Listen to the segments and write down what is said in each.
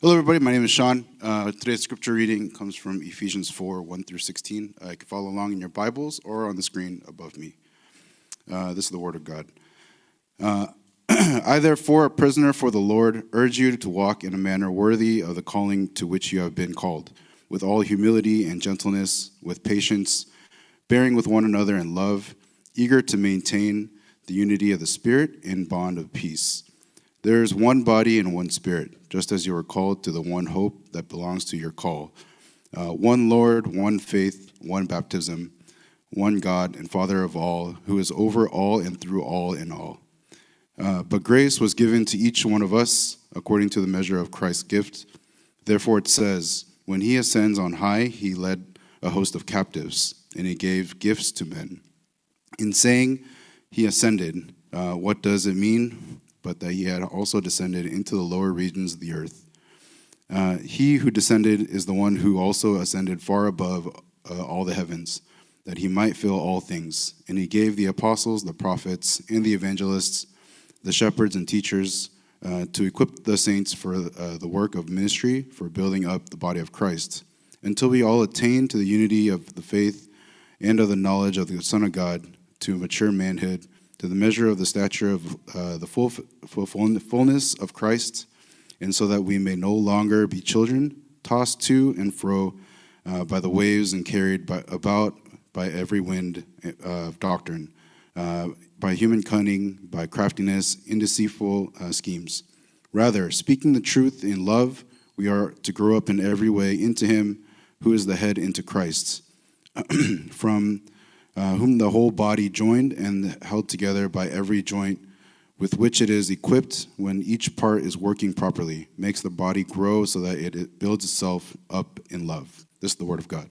Hello, everybody. My name is Sean. Uh, today's scripture reading comes from Ephesians 4 1 through 16. Uh, you can follow along in your Bibles or on the screen above me. Uh, this is the Word of God. Uh, I, therefore, a prisoner for the Lord, urge you to walk in a manner worthy of the calling to which you have been called, with all humility and gentleness, with patience, bearing with one another in love, eager to maintain the unity of the Spirit in bond of peace. There is one body and one Spirit, just as you were called to the one hope that belongs to your call. Uh, one Lord, one faith, one baptism, one God and Father of all, who is over all and through all in all. Uh, but grace was given to each one of us according to the measure of Christ's gift. Therefore it says, When he ascends on high, he led a host of captives, and he gave gifts to men. In saying he ascended, uh, what does it mean? But that he had also descended into the lower regions of the earth. Uh, he who descended is the one who also ascended far above uh, all the heavens, that he might fill all things. And he gave the apostles, the prophets, and the evangelists the shepherds and teachers uh, to equip the saints for uh, the work of ministry, for building up the body of Christ, until we all attain to the unity of the faith and of the knowledge of the Son of God, to mature manhood, to the measure of the stature of uh, the full, full fullness of Christ, and so that we may no longer be children, tossed to and fro uh, by the waves and carried by, about by every wind uh, of doctrine uh, by human cunning, by craftiness, in deceitful uh, schemes. Rather, speaking the truth in love, we are to grow up in every way into Him who is the head, into Christ, from uh, whom the whole body, joined and held together by every joint with which it is equipped when each part is working properly, makes the body grow so that it builds itself up in love. This is the Word of God.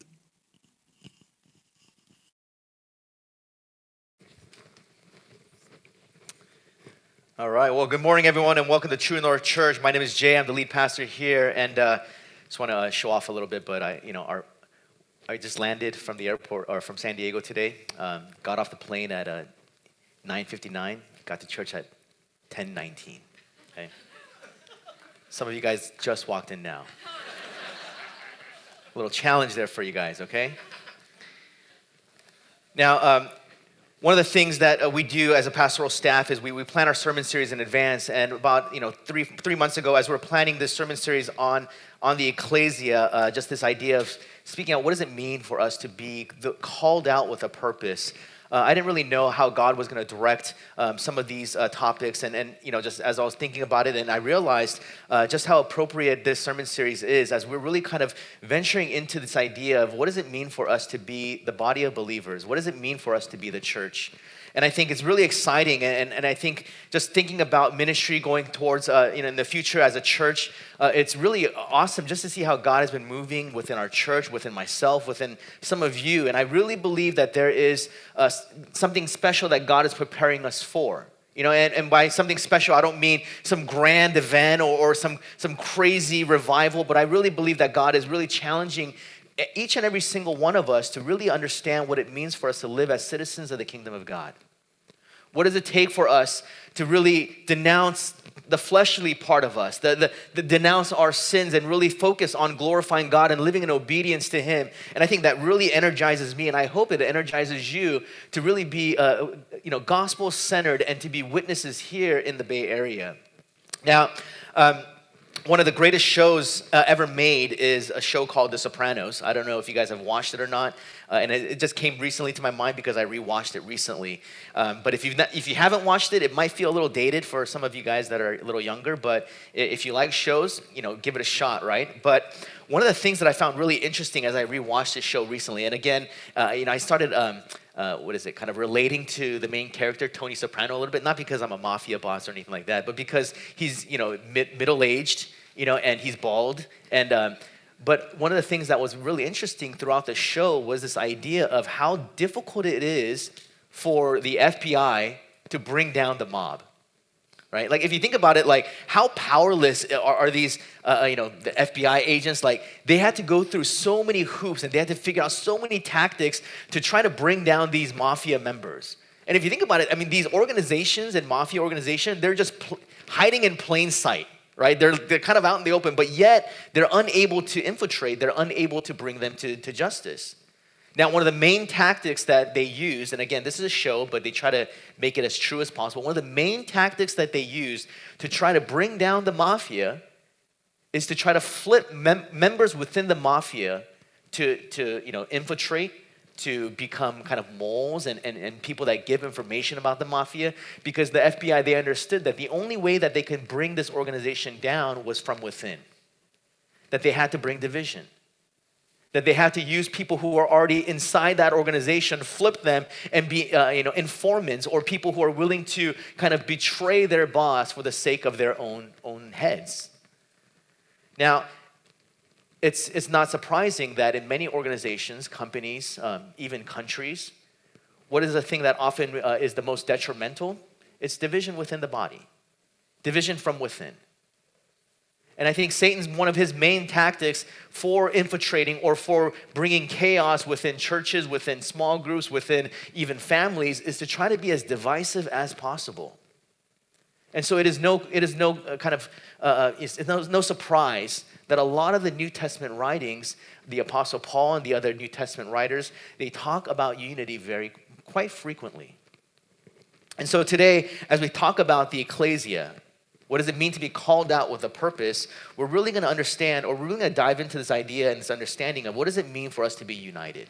All right. Well, good morning, everyone, and welcome to True North Church. My name is Jay. I'm the lead pastor here, and uh, just want to show off a little bit. But I, you know, our, I just landed from the airport or from San Diego today. Um, got off the plane at uh, 9:59. Got to church at 10:19. Okay. Some of you guys just walked in now. A little challenge there for you guys. Okay. Now, um, one of the things that uh, we do as a pastoral staff is we, we plan our sermon series in advance. And about you know three three months ago, as we are planning this sermon series on on the ecclesia, uh, just this idea of speaking out, what does it mean for us to be the, called out with a purpose? Uh, I didn't really know how God was going to direct um, some of these uh, topics, and, and you know, just as I was thinking about it, and I realized uh, just how appropriate this sermon series is, as we're really kind of venturing into this idea of what does it mean for us to be the body of believers? What does it mean for us to be the church? And I think it's really exciting. And, and I think just thinking about ministry going towards, uh, you know, in the future as a church, uh, it's really awesome just to see how God has been moving within our church, within myself, within some of you. And I really believe that there is uh, something special that God is preparing us for. You know, and, and by something special, I don't mean some grand event or, or some, some crazy revival, but I really believe that God is really challenging each and every single one of us to really understand what it means for us to live as citizens of the kingdom of God. What does it take for us to really denounce the fleshly part of us, the, the, the, denounce our sins and really focus on glorifying God and living in obedience to Him? And I think that really energizes me, and I hope it energizes you to really be, uh, you know, gospel centered and to be witnesses here in the Bay Area. Now. Um, one of the greatest shows uh, ever made is a show called The Sopranos. I don't know if you guys have watched it or not, uh, and it, it, just came recently to my mind because I rewatched it recently. Um, but if you if you haven't watched it, it might feel a little dated for some of you guys that are a little younger. But if you like shows, you know, give it a shot, right? But one of the things that I found really interesting as I rewatched this show recently, and again, uh, you know, I started. Um, uh, what is it, kind of relating to the main character, Tony Soprano, a little bit. Not because I'm a mafia boss or anything like that, but because he's, you know, mid- middle aged, you know, and he's bald. And, um, but one of the things that was really interesting throughout the show was this idea of how difficult it is for the FBI to bring down the mob right? Like if you think about it, like how powerless are, are these, uh, uh you know, the FBI agents? Like they had to go through so many hoops and they had to figure out so many tactics to try to bring down these mafia members. And if you think about it, I mean, these organizations and mafia organizations, they're just pl- hiding in plain sight. Right? They're, they're kind of out in the open, but yet they're unable to infiltrate, they're unable to bring them to, to justice. Now, one of the main tactics that they use, and again, this is a show, but they try to make it as true as possible. One of the main tactics that they use to try to bring down the mafia is to try to flip mem- members within the mafia to, to you know, infiltrate, to become kind of moles and, and, and people that give information about the mafia. Because the FBI, they understood that the only way that they can bring this organization down was from within, that they had to bring division that they had to use people who are already inside that organization, flip them, and be uh, you know informants or people who are willing to kind of betray their boss for the sake of their own own heads. Now, it's it's not surprising that in many organizations, companies, um, even countries, what is the thing that often uh, is the most detrimental? It's division within the body, division from within. And I think Satan's one of his main tactics for infiltrating or for bringing chaos within churches, within small groups, within even families is to try to be as divisive as possible. And so it is no, it is no uh, kind of, uh, uh it's, no, no surprise that a lot of the New Testament writings, the Apostle Paul and the other New Testament writers, they talk about unity very, quite frequently. And so today, as we talk about the ecclesia, what does it mean to be called out with a purpose? We're really going to understand, or we're really going to dive into this idea and this understanding of what does it mean for us to be united?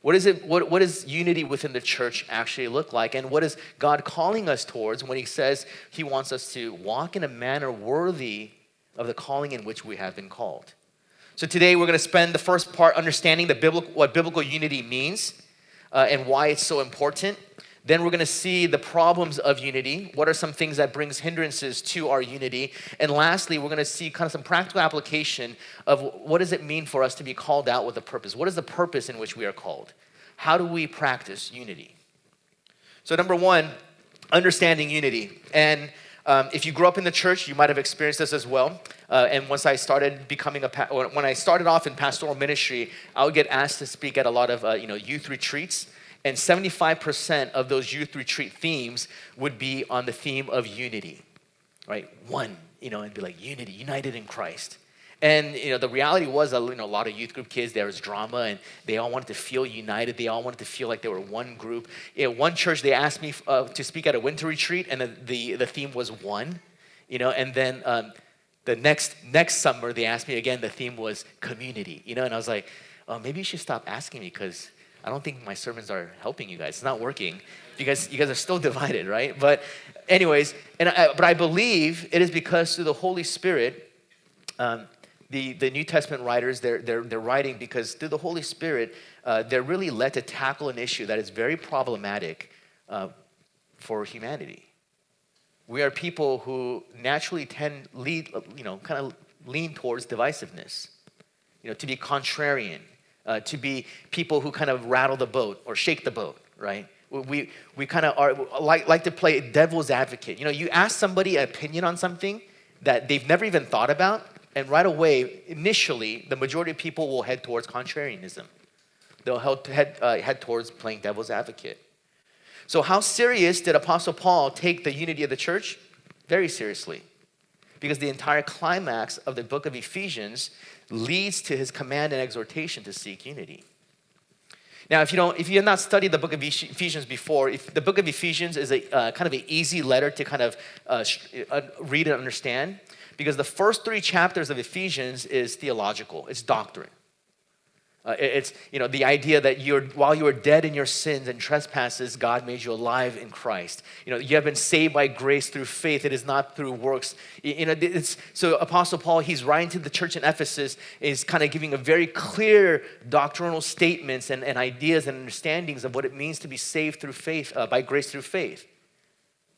What, is it, what, what does unity within the church actually look like? And what is God calling us towards when He says He wants us to walk in a manner worthy of the calling in which we have been called? So today we're going to spend the first part understanding the biblical, what biblical unity means uh, and why it's so important. Then we're going to see the problems of unity. What are some things that brings hindrances to our unity? And lastly, we're going to see kind of some practical application of what does it mean for us to be called out with a purpose? What is the purpose in which we are called? How do we practice unity? So number one, understanding unity. And um, if you grew up in the church, you might have experienced this as well. Uh, and once I started becoming a, pa- when I started off in pastoral ministry, I would get asked to speak at a lot of uh, you know youth retreats and 75% of those youth retreat themes would be on the theme of unity, right? One, you know, and be like unity, united in Christ. And you know, the reality was, you know, a lot of youth group kids. There was drama, and they all wanted to feel united. They all wanted to feel like they were one group. You know, one church they asked me uh, to speak at a winter retreat, and the, the, the theme was one. You know, and then um, the next next summer they asked me again. The theme was community. You know, and I was like, oh, maybe you should stop asking me because I don't think my sermons are helping you guys. It's not working. You guys, you guys are still divided, right? But, anyways, and I, but I believe it is because through the Holy Spirit, um, the, the New Testament writers, they're, they're, they're writing because through the Holy Spirit, uh, they're really led to tackle an issue that is very problematic uh, for humanity. We are people who naturally tend lead, you know, kind of lean towards divisiveness, you know, to be contrarian, uh, to be people who kind of rattle the boat or shake the boat, right? We, we kind of are like, like to play devil's advocate. You know, you ask somebody an opinion on something that they've never even thought about, and right away, initially, the majority of people will head towards contrarianism. They'll head, uh, head towards playing devil's advocate. So, how serious did Apostle Paul take the unity of the church? Very seriously. Because the entire climax of the book of Ephesians leads to his command and exhortation to seek unity. Now, if you don't, if you have not studied the book of Ephesians before, if the book of Ephesians is a uh, kind of an easy letter to kind of uh, uh, read and understand, because the first three chapters of Ephesians is theological, it's doctrine. Uh, it's you know the idea that you're while you were dead in your sins and trespasses, God made you alive in Christ. You know you have been saved by grace through faith. It is not through works. You know it's so Apostle Paul he's writing to the church in Ephesus is kind of giving a very clear doctrinal statements and, and ideas and understandings of what it means to be saved through faith uh, by grace through faith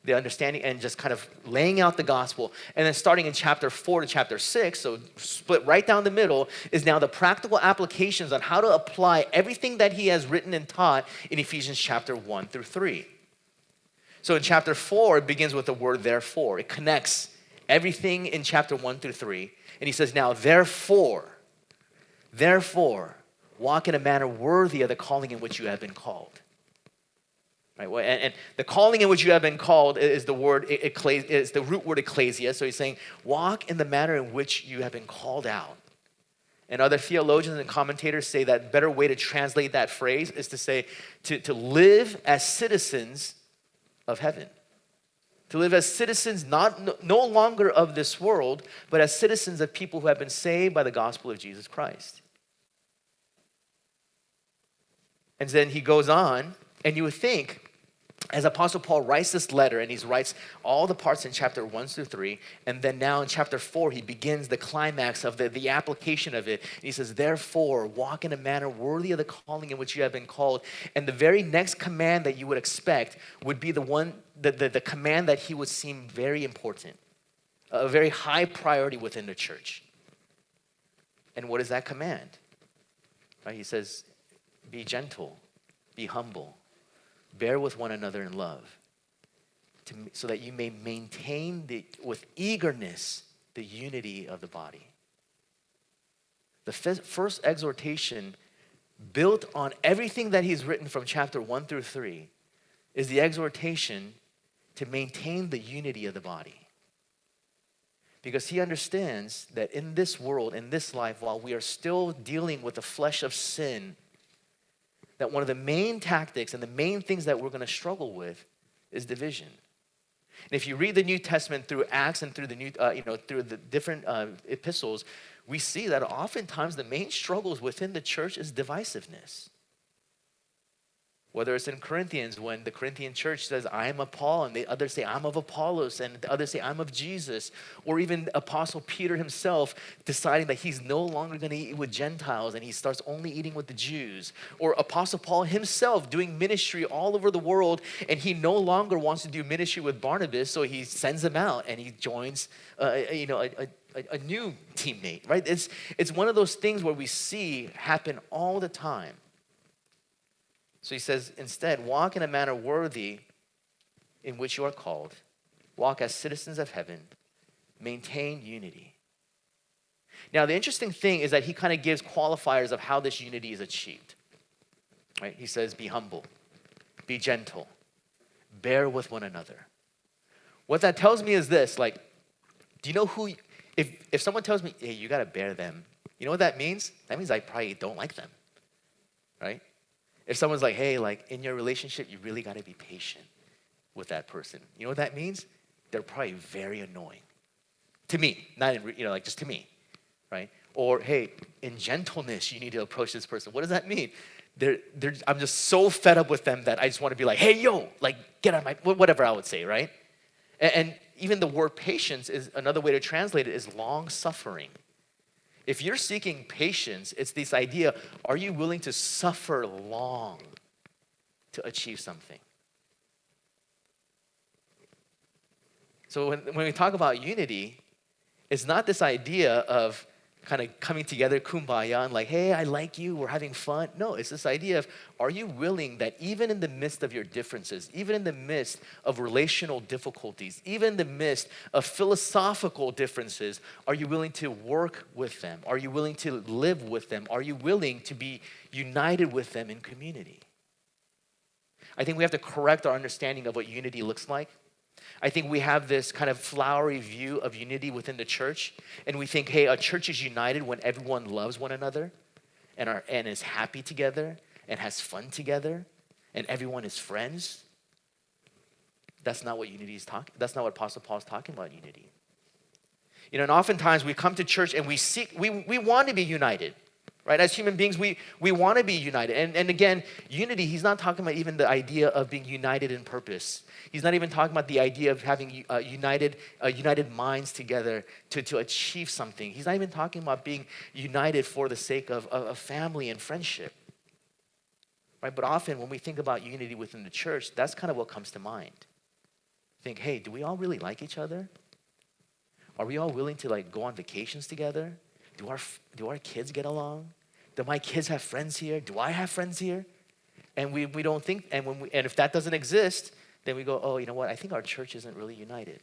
the understanding and just kind of laying out the gospel. And then starting in chapter four to chapter six, so split right down the middle, is now the practical applications on how to apply everything that he has written and taught in Ephesians chapter one through three. So in chapter four, it begins with the word therefore. It connects everything in chapter one through three. And he says, Now, therefore, therefore, walk in a manner worthy of the calling in which you have been called. Right? And, and the calling in which you have been called is the word is the root word ecclesia. So he's saying, walk in the manner in which you have been called out. And other theologians and commentators say that better way to translate that phrase is to say to, to live as citizens of heaven. To live as citizens not no, no longer of this world, but as citizens of people who have been saved by the gospel of Jesus Christ. And then he goes on, and you would think as Apostle Paul writes this letter and he writes all the parts in chapter 1 through 3, and then now in chapter 4, he begins the climax of the, the application of it. And he says, Therefore, walk in a manner worthy of the calling in which you have been called. And the very next command that you would expect would be the one, the, the, the command that he would seem very important, a very high priority within the church. And what is that command? Right? He says, Be gentle, be humble bear with one another in love, to, so that you may maintain the, with eagerness the unity of the body. The first exhortation, built on everything that he's written from chapter 1 through 3, is the exhortation to maintain the unity of the body. Because he understands that in this world, in this life, while we are still dealing with the flesh of sin, that one of the main tactics and the main things that we're going to struggle with is division. And if you read the New Testament through Acts and through the new, uh, you know, through the different uh, epistles, we see that oftentimes the main struggles within the church is divisiveness. Whether it's in Corinthians, when the Corinthian church says, I am of Paul, and the others say, I'm of Apollos, and the others say, I'm of Jesus. Or even Apostle Peter himself deciding that he's no longer going to eat with Gentiles and he starts only eating with the Jews. Or Apostle Paul himself doing ministry all over the world, and he no longer wants to do ministry with Barnabas, so he sends him out and he joins uh, you know, a, a, a new teammate, right? It's, it's one of those things where we see happen all the time. So he says, instead, walk in a manner worthy in which you are called. Walk as citizens of heaven. Maintain unity. Now, the interesting thing is that he kind of gives qualifiers of how this unity is achieved. Right? He says, be humble, be gentle, bear with one another. What that tells me is this like, do you know who, if, if someone tells me, hey, you got to bear them, you know what that means? That means I probably don't like them, right? If someone's like, hey, like in your relationship, you really got to be patient with that person. You know what that means? They're probably very annoying. To me, not in, you know, like just to me, right? Or, hey, in gentleness, you need to approach this person. What does that mean? They're, they're, I'm just so fed up with them that I just want to be like, hey, yo, like, get out of my, whatever I would say, right? And, and even the word patience is another way to translate it is long suffering. If you're seeking patience, it's this idea are you willing to suffer long to achieve something? So when, when we talk about unity, it's not this idea of kind of coming together, kumbaya, and like, hey, I like you, we're having fun. No, it's this idea of are you willing that even in the midst of your differences, even in the midst of relational difficulties, even in the midst of philosophical differences, are you willing to work with them? Are you willing to live with them? Are you willing to be united with them in community? I think we have to correct our understanding of what unity looks like. I think we have this kind of flowery view of unity within the church, and we think, hey, a church is united when everyone loves one another and, are, and is happy together and has fun together and everyone is friends. That's not what unity is talking. That's not what Apostle Paul is talking about unity. You know, and oftentimes we come to church and we seek, we, we want to be united right? As human beings, we, we want to be united. And, and again, unity, he's not talking about even the idea of being united in purpose. He's not even talking about the idea of having uh, united, uh, united minds together to, to achieve something. He's not even talking about being united for the sake of, of, of family and friendship. Right? But often when we think about unity within the church, that's kind of what comes to mind. Think, hey, do we all really like each other? Are we all willing to like go on vacations together? Do our, do our kids get along? Do my kids have friends here? Do I have friends here? And we, we don't think, and, when we, and if that doesn't exist, then we go, oh, you know what? I think our church isn't really united.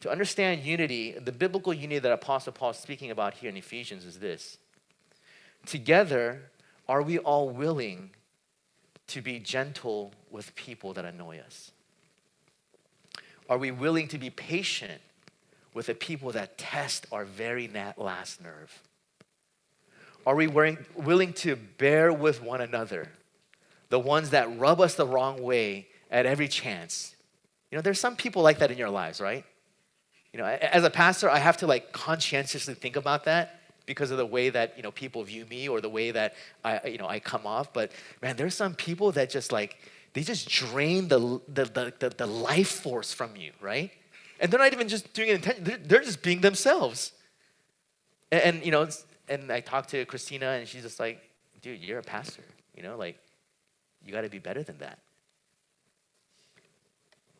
To understand unity, the biblical unity that Apostle Paul is speaking about here in Ephesians is this Together, are we all willing to be gentle with people that annoy us? Are we willing to be patient with the people that test our very last nerve? Are we willing to bear with one another? The ones that rub us the wrong way at every chance. You know, there's some people like that in your lives, right? You know, as a pastor, I have to like conscientiously think about that because of the way that you know people view me or the way that I you know I come off. But man, there's some people that just like they just drain the the the, the, the life force from you, right? And they're not even just doing it intentionally; they're, they're just being themselves. And, and you know, and I talked to Christina, and she's just like, "Dude, you're a pastor. You know, like you got to be better than that."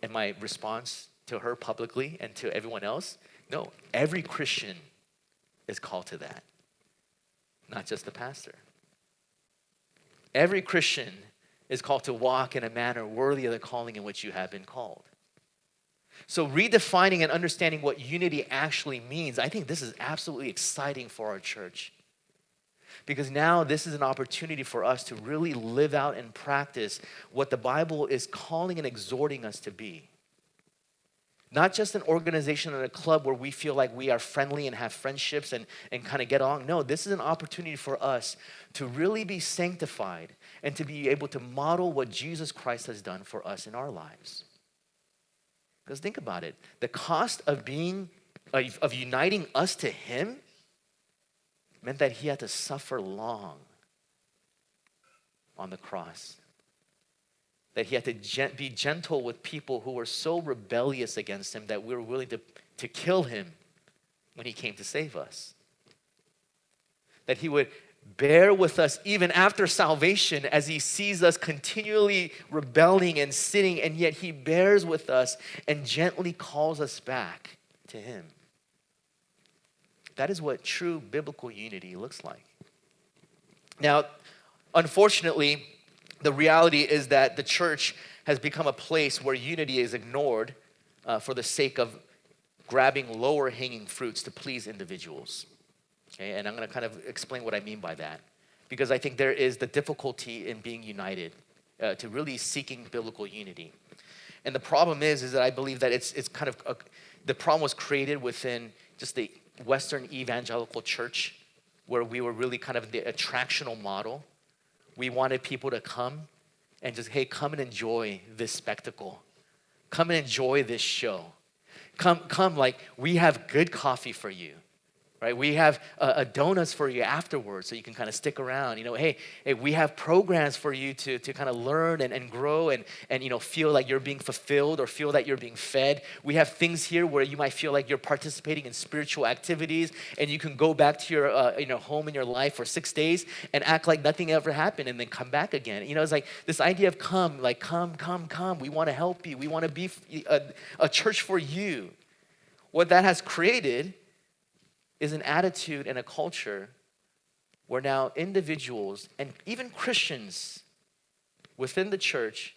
And my response to her publicly and to everyone else, no, every Christian is called to that, not just the pastor. Every Christian is called to walk in a manner worthy of the calling in which you have been called. So, redefining and understanding what unity actually means, I think this is absolutely exciting for our church. Because now this is an opportunity for us to really live out and practice what the Bible is calling and exhorting us to be. Not just an organization and a club where we feel like we are friendly and have friendships and, and kind of get along. No, this is an opportunity for us to really be sanctified and to be able to model what Jesus Christ has done for us in our lives. Because think about it the cost of being, of, of uniting us to Him meant that He had to suffer long on the cross that he had to be gentle with people who were so rebellious against him that we were willing to, to kill him when he came to save us. That he would bear with us even after salvation as he sees us continually rebelling and sinning, and yet he bears with us and gently calls us back to him. That is what true biblical unity looks like. Now, unfortunately, the reality is that the church has become a place where unity is ignored uh, for the sake of grabbing lower hanging fruits to please individuals. Okay, and I'm going to kind of explain what I mean by that. Because I think there is the difficulty in being united, uh, to really seeking biblical unity. And the problem is, is that I believe that it's, it's kind of, a, the problem was created within just the Western evangelical church, where we were really kind of the attractional model we wanted people to come and just, hey, come and enjoy this spectacle. Come and enjoy this show. Come, come, like, we have good coffee for you right? We have a, a, donuts for you afterwards so you can kind of stick around. You know, hey, hey, we have programs for you to, to kind of learn and, and grow and, and, you know, feel like you're being fulfilled or feel that you're being fed. We have things here where you might feel like you're participating in spiritual activities and you can go back to your, uh, you know, home in your life for six days and act like nothing ever happened and then come back again. You know, it's like this idea of come, like come, come, come. We want to help you. We want to be a, a church for you. What that has created is an attitude and a culture where now individuals and even Christians within the church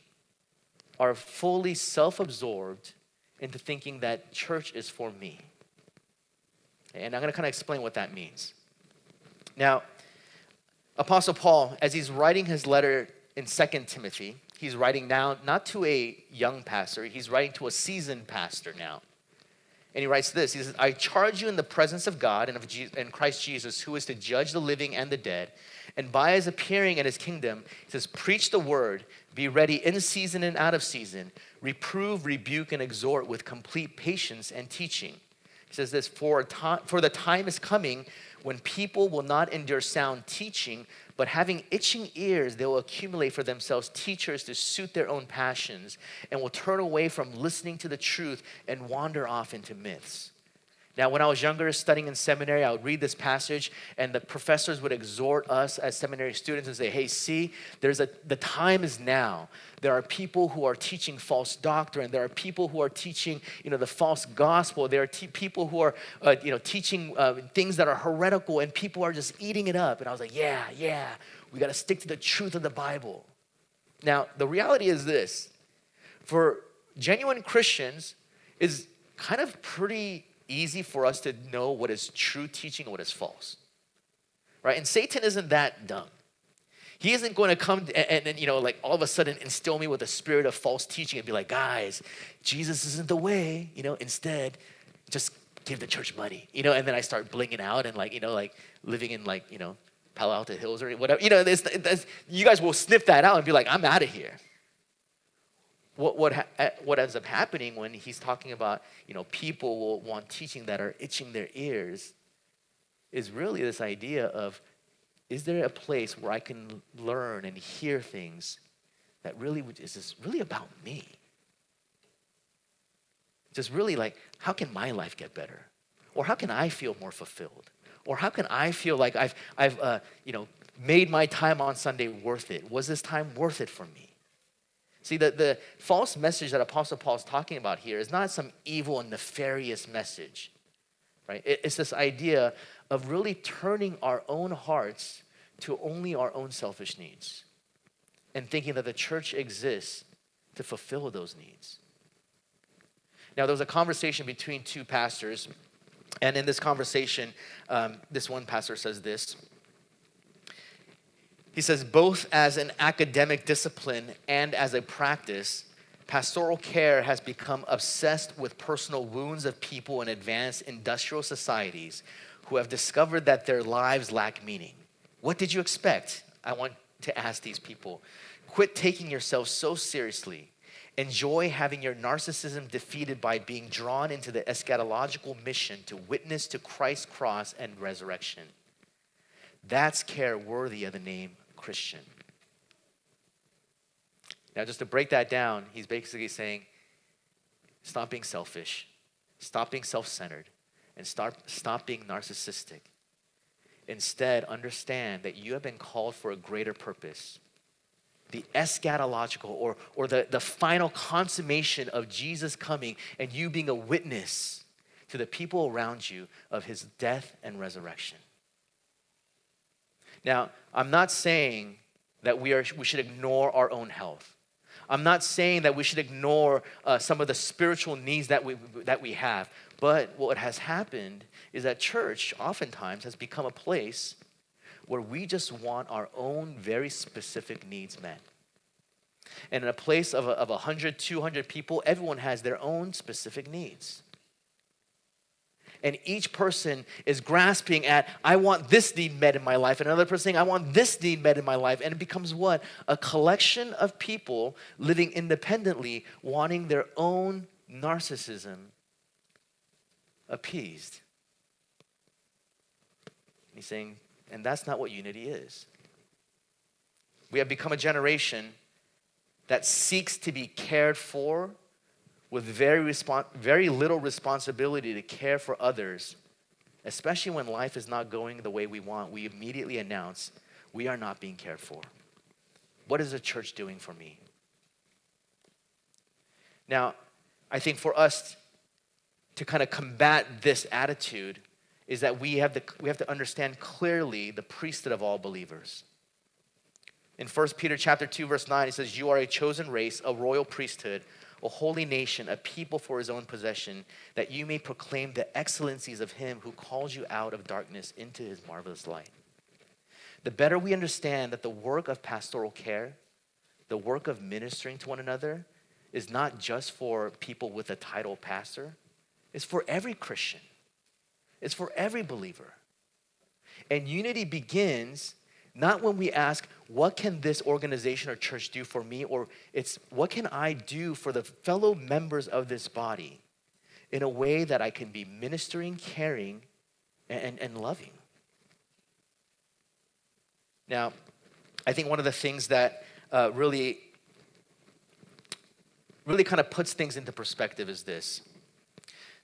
are fully self absorbed into thinking that church is for me. And I'm going to kind of explain what that means. Now, Apostle Paul, as he's writing his letter in Second Timothy, he's writing now not to a young pastor, he's writing to a seasoned pastor now. And he writes this He says, I charge you in the presence of God and of Jesus, and Christ Jesus, who is to judge the living and the dead. And by his appearing in his kingdom, he says, Preach the word, be ready in season and out of season, reprove, rebuke, and exhort with complete patience and teaching. He says this, For, time, for the time is coming when people will not endure sound teaching, but having itching ears, they will accumulate for themselves teachers to suit their own passions and will turn away from listening to the truth and wander off into myths. Now, when I was younger, studying in seminary, I would read this passage, and the professors would exhort us as seminary students and say, "Hey, see, there's a the time is now. There are people who are teaching false doctrine. There are people who are teaching, you know, the false gospel. There are people who are, uh, you know, teaching uh, things that are heretical, and people are just eating it up." And I was like, "Yeah, yeah, we got to stick to the truth of the Bible." Now, the reality is this: for genuine Christians, is kind of pretty easy for us to know what is true teaching and what is false. Right? And Satan isn't that dumb. He isn't going to come and, and, you know, like all of a sudden instill me with a spirit of false teaching and be like, guys, Jesus isn't the way. You know, instead, just give the church money. You know, and then I start blinging out and like, you know, like living in like, you know, Palo Alto Hills or whatever. You know, it's, it's, you guys will sniff that out and be like, I'm out of here. What, what, what ends up happening when he's talking about, you know, people will want teaching that are itching their ears is really this idea of is there a place where I can learn and hear things that really is this really about me? Just really like, how can my life get better? Or how can I feel more fulfilled? Or how can I feel like I've, I've uh, you know, made my time on Sunday worth it? Was this time worth it for me? See, the, the false message that Apostle Paul is talking about here is not some evil and nefarious message, right? It, it's this idea of really turning our own hearts to only our own selfish needs and thinking that the church exists to fulfill those needs. Now, there was a conversation between two pastors, and in this conversation, um, this one pastor says this. He says, both as an academic discipline and as a practice, pastoral care has become obsessed with personal wounds of people in advanced industrial societies who have discovered that their lives lack meaning. What did you expect? I want to ask these people. Quit taking yourself so seriously. Enjoy having your narcissism defeated by being drawn into the eschatological mission to witness to Christ's cross and resurrection. That's care worthy of the name Christian. Now, just to break that down, he's basically saying stop being selfish, stop being self centered, and start, stop being narcissistic. Instead, understand that you have been called for a greater purpose the eschatological or, or the, the final consummation of Jesus coming and you being a witness to the people around you of his death and resurrection. Now, I'm not saying that we, are, we should ignore our own health. I'm not saying that we should ignore uh, some of the spiritual needs that we, that we have. But what has happened is that church oftentimes has become a place where we just want our own very specific needs met. And in a place of, of 100, 200 people, everyone has their own specific needs and each person is grasping at, I want this need met in my life, and another person saying, I want this need met in my life. And it becomes what? A collection of people living independently, wanting their own narcissism appeased. He's saying, and that's not what unity is. We have become a generation that seeks to be cared for with very, very little responsibility to care for others, especially when life is not going the way we want, we immediately announce we are not being cared for. What is the church doing for me? Now, I think for us to kind of combat this attitude is that we have, to, we have to understand clearly the priesthood of all believers. In 1 Peter chapter 2 verse 9 it says you are a chosen race, a royal priesthood, a holy nation, a people for his own possession, that you may proclaim the excellencies of him who calls you out of darkness into his marvelous light. The better we understand that the work of pastoral care, the work of ministering to one another, is not just for people with a title pastor, it's for every Christian, it's for every believer. And unity begins not when we ask, what can this organization or church do for me? Or it's, what can I do for the fellow members of this body in a way that I can be ministering, caring, and, and loving? Now, I think one of the things that uh, really, really kind of puts things into perspective is this.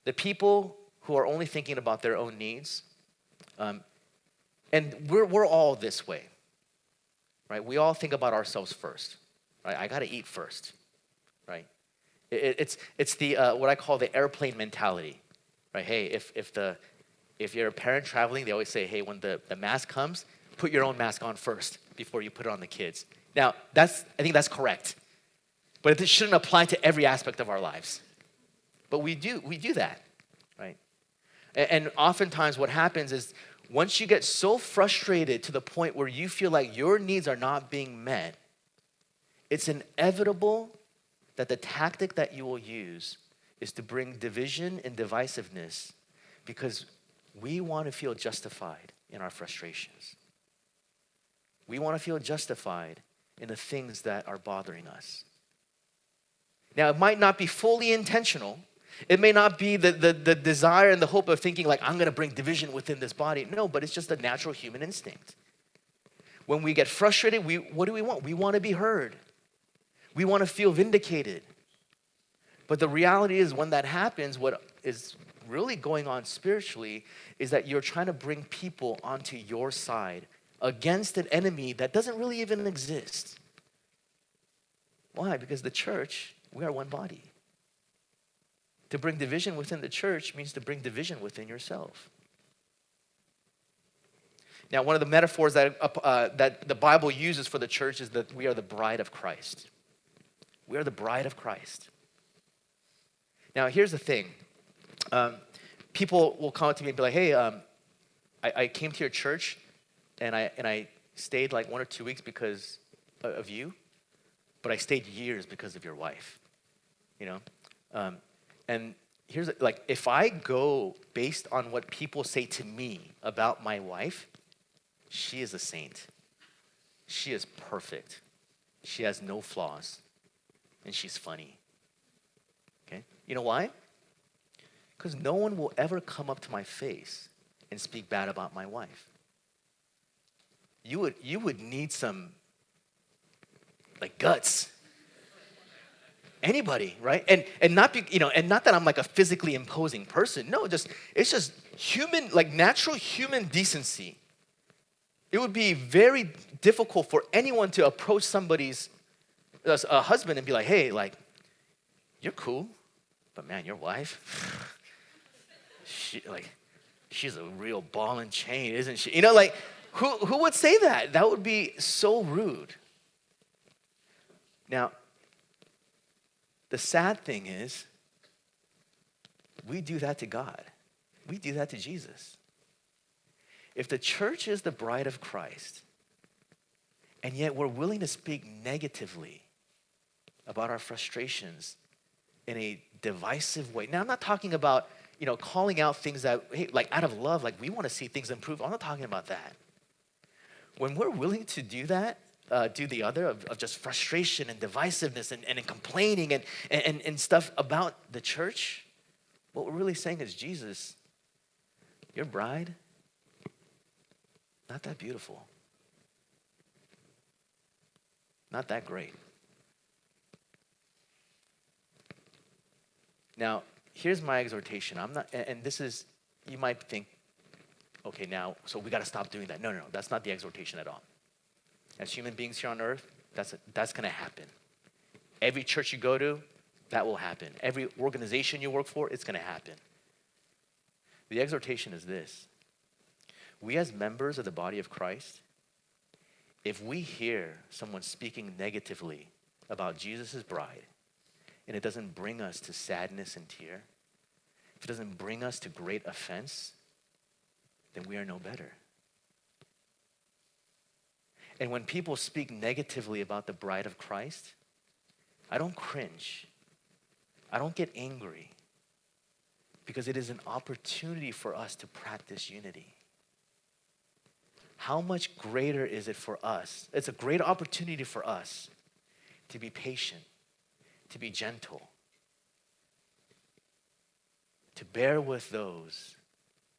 The people who are only thinking about their own needs, um, and we're, we're all this way, right? We all think about ourselves first, right? I got to eat first, right? It, it's, it's the, uh, what I call the airplane mentality, right? Hey, if, if, the, if you're a parent traveling, they always say, hey, when the, the mask comes, put your own mask on first before you put it on the kids. Now, that's, I think that's correct. But it shouldn't apply to every aspect of our lives. But we do, we do that, right? And, and oftentimes what happens is once you get so frustrated to the point where you feel like your needs are not being met, it's inevitable that the tactic that you will use is to bring division and divisiveness because we want to feel justified in our frustrations. We want to feel justified in the things that are bothering us. Now, it might not be fully intentional. It may not be the, the, the desire and the hope of thinking, like, I'm going to bring division within this body. No, but it's just a natural human instinct. When we get frustrated, we, what do we want? We want to be heard, we want to feel vindicated. But the reality is, when that happens, what is really going on spiritually is that you're trying to bring people onto your side against an enemy that doesn't really even exist. Why? Because the church, we are one body. To bring division within the church means to bring division within yourself. Now, one of the metaphors that, uh, that the Bible uses for the church is that we are the bride of Christ. We are the bride of Christ. Now, here's the thing um, people will come up to me and be like, hey, um, I, I came to your church and I, and I stayed like one or two weeks because of you, but I stayed years because of your wife, you know? Um, and here's like, if I go based on what people say to me about my wife, she is a saint. She is perfect. She has no flaws. And she's funny. Okay? You know why? Because no one will ever come up to my face and speak bad about my wife. You would, you would need some like guts anybody right? And and not be you know and not that i'm like a physically imposing person. No just it's just human like natural human decency. It would be very difficult for anyone to approach somebody's uh, a uh, husband and be like hey like you're cool but man your wife she like she's a real ball and chain isn't she? You know like who who would say that? That would be so rude. Now the sad thing is, we do that to God. We do that to Jesus. If the church is the bride of Christ, and yet we're willing to speak negatively about our frustrations in a divisive way. Now, I'm not talking about, you know, calling out things that, hey, like out of love, like we want to see things improve. I'm not talking about that. When we're willing to do that, uh, do the other of, of, just frustration and divisiveness and, and complaining and, and, and stuff about the church, what we're really saying is, Jesus, your bride, not that beautiful, not that great. Now, here's my exhortation. I'm not, and this is, you might think, okay, now, so we got to stop doing that. No, no, no, that's not the exhortation at all as human beings here on earth, that's, that's going to happen. Every church you go to, that will happen. Every organization you work for, it's going to happen. The exhortation is this we, as members of the body of Christ, if we hear someone speaking negatively about Jesus' bride, and it doesn't bring us to sadness and tear, if it doesn't bring us to great offense, then we are no better. And when people speak negatively about the bride of Christ, I don't cringe. I don't get angry because it is an opportunity for us to practice unity. How much greater is it for us? It's a great opportunity for us to be patient, to be gentle, to bear with those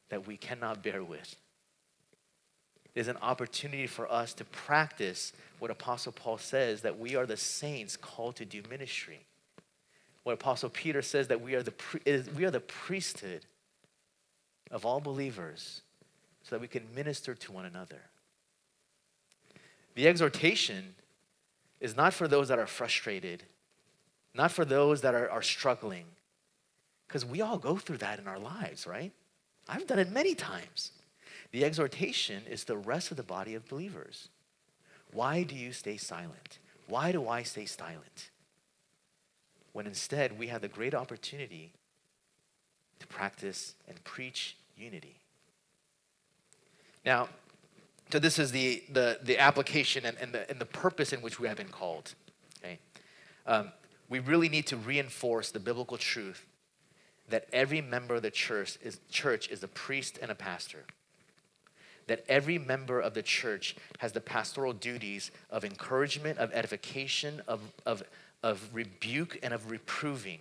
that we cannot bear with is an opportunity for us to practice what Apostle Paul says that we are the saints called to do ministry. What Apostle Peter says that we are the, we are the priesthood of all believers so that we can minister to one another. The exhortation is not for those that are frustrated, not for those that are, are struggling, because we all go through that in our lives, right? I've done it many times. The exhortation is the rest of the body of believers. Why do you stay silent? Why do I stay silent? When instead we have the great opportunity to practice and preach unity. Now, so this is the, the, the application and, and, the, and the purpose in which we have been called. Okay? Um, we really need to reinforce the biblical truth that every member of the church is, church is a priest and a pastor. That every member of the church has the pastoral duties of encouragement, of edification, of, of, of rebuke, and of reproving.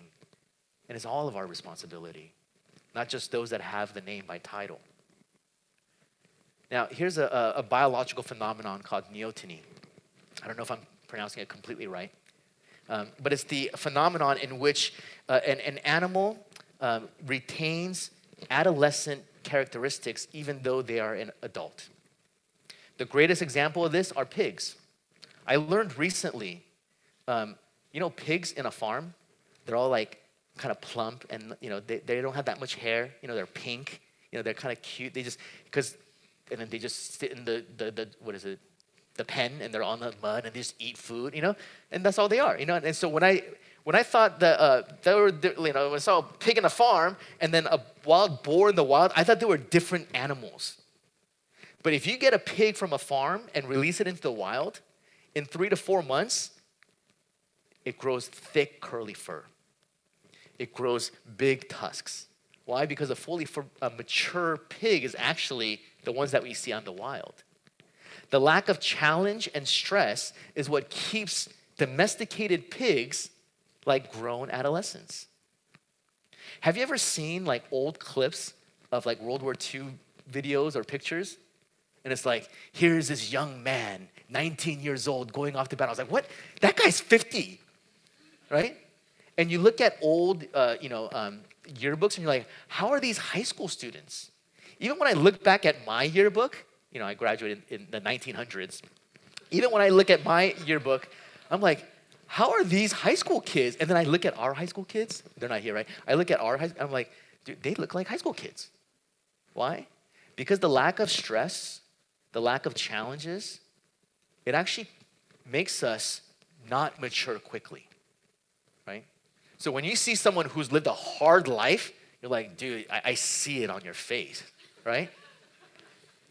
And it's all of our responsibility, not just those that have the name by title. Now, here's a, a, biological phenomenon called neoteny. I don't know if I'm pronouncing it completely right, um, but it's the phenomenon in which uh, an, an, animal um, retains adolescent characteristics even though they are an adult. The greatest example of this are pigs. I learned recently, um, you know, pigs in a farm, they're all like kind of plump and, you know, they, they don't have that much hair. You know, they're pink. You know, they're kind of cute. They just, because and then they just sit in the, the, the what is it, the pen, and they're on the mud, and they just eat food, you know, and that's all they are, you know. And so when I when I thought that uh, they were, you know, when I saw a pig in a farm and then a wild boar in the wild, I thought they were different animals. But if you get a pig from a farm and release it into the wild, in three to four months, it grows thick, curly fur. It grows big tusks. Why? Because a fully a mature pig is actually the ones that we see on the wild. The lack of challenge and stress is what keeps domesticated pigs like grown adolescents. Have you ever seen like old clips of like World War II videos or pictures? And it's like, here's this young man, 19 years old, going off to battle. I was like, what? That guy's 50, right? And you look at old, uh, you know, um, yearbooks, and you're like, how are these high school students? Even when I look back at my yearbook, you know, I graduated in the 1900s. Even when I look at my yearbook, I'm like, how are these high school kids? And then I look at our high school kids. They're not here, right? I look at our high I'm like, dude, they look like high school kids. Why? Because the lack of stress, the lack of challenges, it actually makes us not mature quickly, right? So when you see someone who's lived a hard life, you're like, dude, I, I see it on your face right?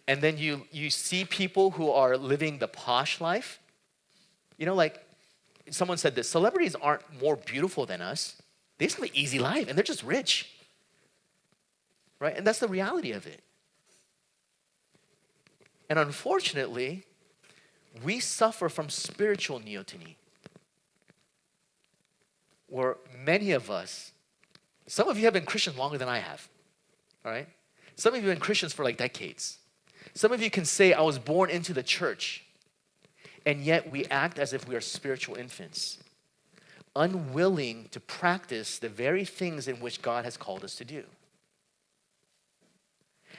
And then you, you see people who are living the posh life. You know, like someone said this celebrities aren't more beautiful than us, they just have an easy life and they're just rich. Right? And that's the reality of it. And unfortunately, we suffer from spiritual neoteny, where many of us, some of you have been Christians longer than I have, all right? Some of you have been Christians for like decades. Some of you can say, I was born into the church, and yet we act as if we are spiritual infants, unwilling to practice the very things in which God has called us to do.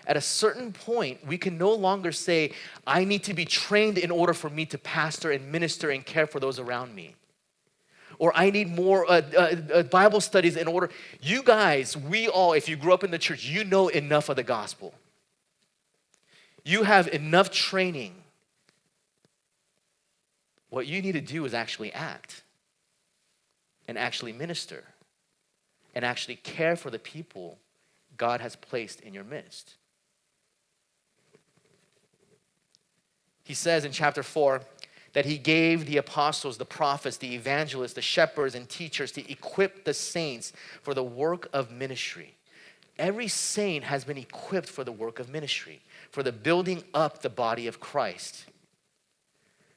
At a certain point, we can no longer say, I need to be trained in order for me to pastor and minister and care for those around me or I need more uh, uh, uh, Bible studies in order. You guys, we all, if you grew up in the church, you know enough of the gospel. You have enough training. What you need to do is actually act and actually minister and actually care for the people God has placed in your midst. He says in chapter 4 that he gave the apostles, the prophets, the evangelists, the shepherds, and teachers to equip the saints for the work of ministry. Every saint has been equipped for the work of ministry, for the building up the body of Christ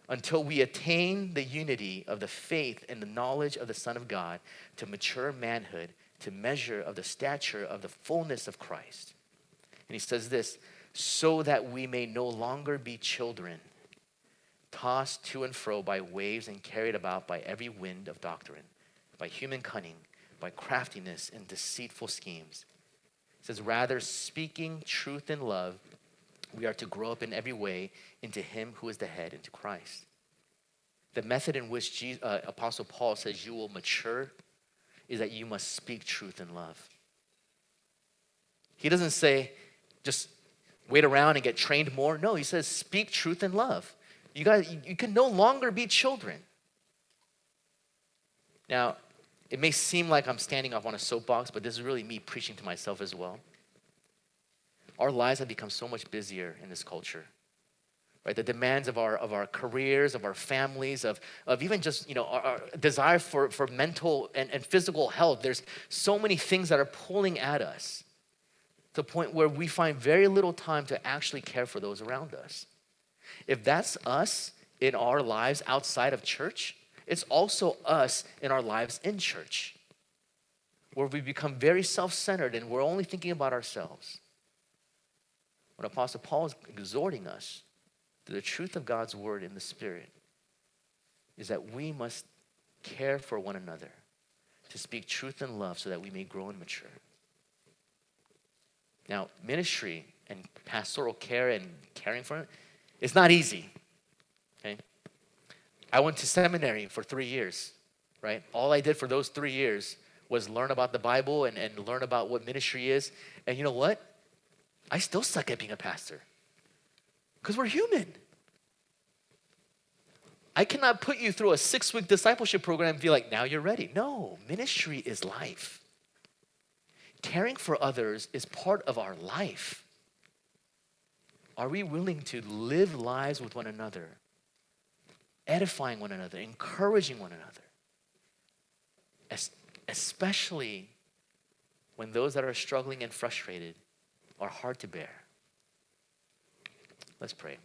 until we attain the unity of the faith and the knowledge of the Son of God to mature manhood, to measure of the stature of the fullness of Christ. And he says this so that we may no longer be children tossed to and fro by waves and carried about by every wind of doctrine, by human cunning, by craftiness and deceitful schemes. It says, rather, speaking truth in love, we are to grow up in every way into Him who is the head, into Christ. The method in which Jesus, uh, Apostle Paul says you will mature is that you must speak truth in love. He doesn't say just wait around and get trained more. No, he says speak truth in love. You guys, you can no longer be children. Now, it may seem like I'm standing up on a soapbox, but this is really me preaching to myself as well. Our lives have become so much busier in this culture. Right, the demands of our of our careers, of our families, of, of even just you know our, our desire for, for mental and, and physical health. There's so many things that are pulling at us to the point where we find very little time to actually care for those around us. If that's us in our lives outside of church, it's also us in our lives in church, where we become very self centered and we're only thinking about ourselves. What Apostle Paul is exhorting us to the truth of God's word in the Spirit is that we must care for one another, to speak truth and love so that we may grow and mature. Now, ministry and pastoral care and caring for it, it's not easy. Okay? I went to seminary for three years, right? All I did for those three years was learn about the Bible and, and learn about what ministry is. And you know what? I still suck at being a pastor because we're human. I cannot put you through a six week discipleship program and be like, now you're ready. No, ministry is life. Caring for others is part of our life. Are we willing to live lives with one another, edifying one another, encouraging one another? Especially when those that are struggling and frustrated are hard to bear. Let's pray.